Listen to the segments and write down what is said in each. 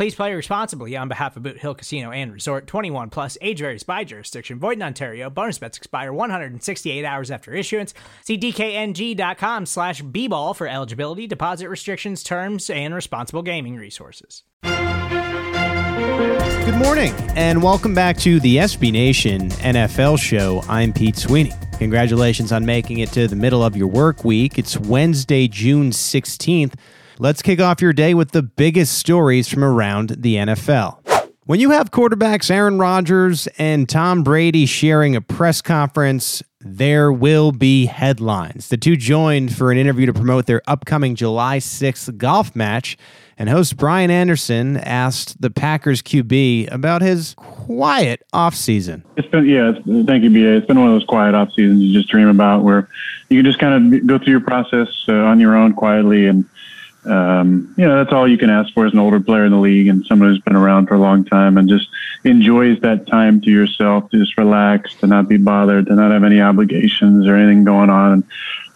Please play responsibly on behalf of Boot Hill Casino and Resort 21 plus age varies by jurisdiction. Void in Ontario. Bonus bets expire 168 hours after issuance. See DKNG.com slash B ball for eligibility, deposit restrictions, terms, and responsible gaming resources. Good morning, and welcome back to the SB Nation NFL show. I'm Pete Sweeney. Congratulations on making it to the middle of your work week. It's Wednesday, June 16th. Let's kick off your day with the biggest stories from around the NFL. When you have quarterbacks Aaron Rodgers and Tom Brady sharing a press conference, there will be headlines. The two joined for an interview to promote their upcoming July 6th golf match, and host Brian Anderson asked the Packers QB about his quiet offseason. It's been, yeah, it's, thank you, BA. It's been one of those quiet off seasons you just dream about where you can just kind of go through your process uh, on your own quietly and um, you know, that's all you can ask for as an older player in the league and someone who's been around for a long time and just enjoys that time to yourself, to just relax, to not be bothered, to not have any obligations or anything going on. And,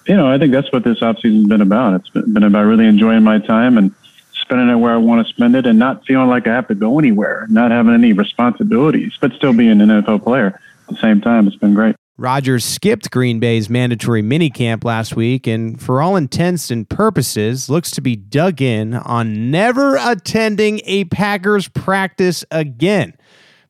you know, I think that's what this offseason's been about. It's been about really enjoying my time and spending it where I want to spend it and not feeling like I have to go anywhere, not having any responsibilities, but still being an NFL player at the same time. It's been great. Rodgers skipped Green Bay's mandatory minicamp last week and, for all intents and purposes, looks to be dug in on never attending a Packers practice again.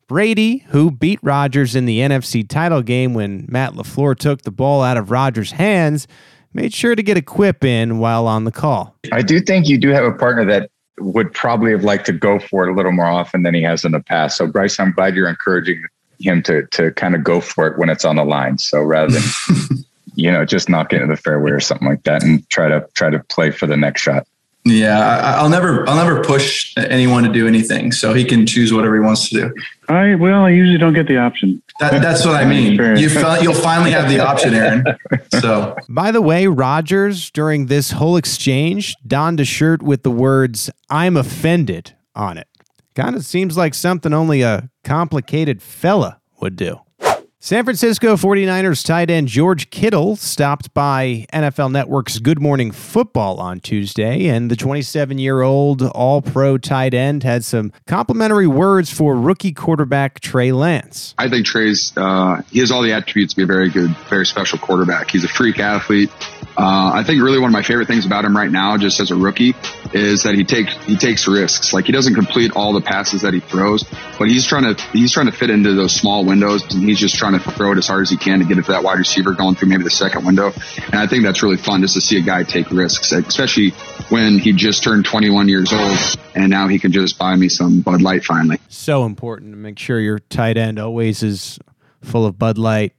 Brady, who beat Rodgers in the NFC title game when Matt LaFleur took the ball out of Rodgers' hands, made sure to get a quip in while on the call. I do think you do have a partner that would probably have liked to go for it a little more often than he has in the past. So, Bryce, I'm glad you're encouraging him to to kind of go for it when it's on the line. So rather than you know just knock into the fairway or something like that, and try to try to play for the next shot. Yeah, I, will never I'll never push anyone to do anything, so he can choose whatever he wants to do. I well, I usually don't get the option. That, that's what I mean. You you'll finally have the option, Aaron. So, by the way, Rodgers during this whole exchange donned a shirt with the words "I'm offended" on it. Kind of seems like something only a complicated fella would do. San Francisco 49ers tight end George Kittle stopped by NFL Network's Good Morning Football on Tuesday, and the 27 year old All Pro tight end had some complimentary words for rookie quarterback Trey Lance. I think Trey's, uh, he has all the attributes to be a very good, very special quarterback. He's a freak athlete. Uh, I think really one of my favorite things about him right now, just as a rookie, is that he takes he takes risks. Like he doesn't complete all the passes that he throws, but he's trying to he's trying to fit into those small windows, and he's just trying to throw it as hard as he can to get it to that wide receiver going through maybe the second window. And I think that's really fun just to see a guy take risks, especially when he just turned 21 years old, and now he can just buy me some Bud Light finally. So important to make sure your tight end always is full of Bud Light.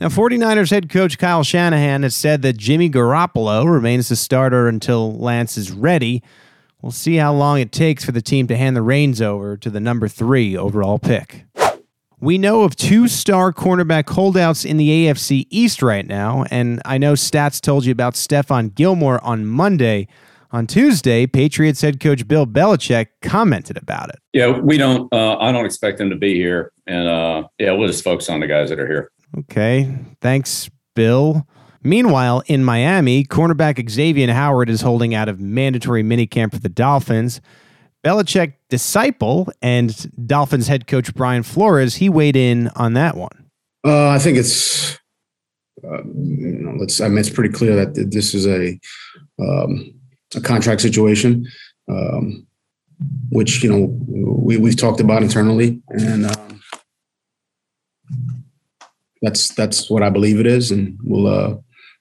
Now, 49ers head coach Kyle Shanahan has said that Jimmy Garoppolo remains the starter until Lance is ready. We'll see how long it takes for the team to hand the reins over to the number three overall pick. We know of two star cornerback holdouts in the AFC East right now, and I know Stats told you about Stephon Gilmore on Monday. On Tuesday, Patriots head coach Bill Belichick commented about it. Yeah, we don't. Uh, I don't expect them to be here, and uh, yeah, we'll just focus on the guys that are here. Okay. Thanks, Bill. Meanwhile, in Miami, cornerback Xavier Howard is holding out of mandatory minicamp for the Dolphins. Belichick disciple and Dolphins head coach Brian Flores, he weighed in on that one. Uh, I think it's, uh, you know, let's. I mean, it's pretty clear that this is a um, a contract situation, um, which you know we we've talked about internally, and um, that's that's what I believe it is, and we'll uh,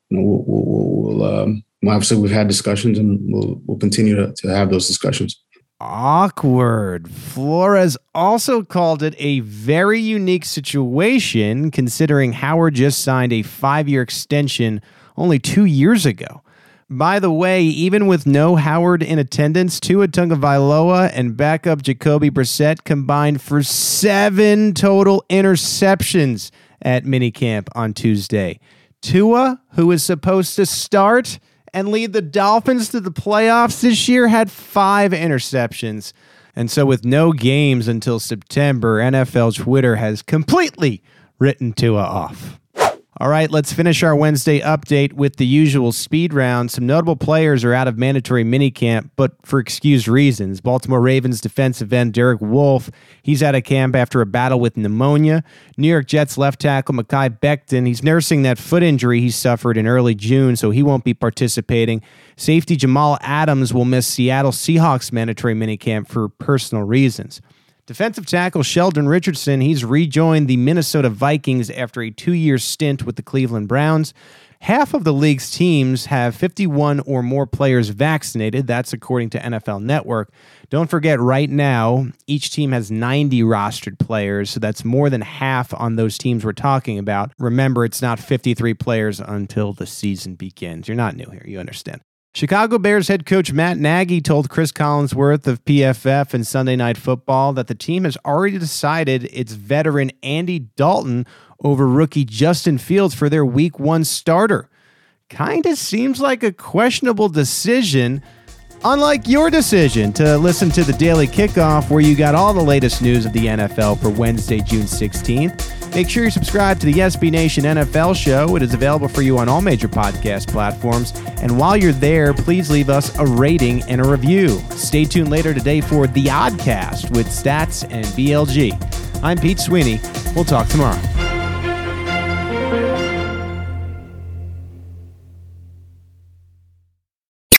you know, we'll, we'll, we'll um, obviously we've had discussions and we'll, we'll continue to, to have those discussions. Awkward. Flores also called it a very unique situation considering Howard just signed a five year extension only two years ago. By the way, even with no Howard in attendance, Tua Tagovailoa and backup Jacoby Brissett combined for seven total interceptions at minicamp on Tuesday. Tua, who is supposed to start and lead the Dolphins to the playoffs this year, had five interceptions. And so, with no games until September, NFL Twitter has completely written Tua off. All right, let's finish our Wednesday update with the usual speed round. Some notable players are out of mandatory minicamp, but for excused reasons. Baltimore Ravens defensive end Derek Wolfe, he's out of camp after a battle with pneumonia. New York Jets left tackle Mekhi Becton, he's nursing that foot injury he suffered in early June, so he won't be participating. Safety Jamal Adams will miss Seattle Seahawks mandatory minicamp for personal reasons. Defensive tackle Sheldon Richardson, he's rejoined the Minnesota Vikings after a two year stint with the Cleveland Browns. Half of the league's teams have 51 or more players vaccinated. That's according to NFL Network. Don't forget, right now, each team has 90 rostered players, so that's more than half on those teams we're talking about. Remember, it's not 53 players until the season begins. You're not new here, you understand. Chicago Bears head coach Matt Nagy told Chris Collinsworth of PFF and Sunday Night Football that the team has already decided it's veteran Andy Dalton over rookie Justin Fields for their week one starter. Kinda seems like a questionable decision, unlike your decision to listen to the daily kickoff where you got all the latest news of the NFL for Wednesday, June 16th. Make sure you subscribe to the SB Nation NFL show. It is available for you on all major podcast platforms. And while you're there, please leave us a rating and a review. Stay tuned later today for The Oddcast with Stats and BLG. I'm Pete Sweeney. We'll talk tomorrow.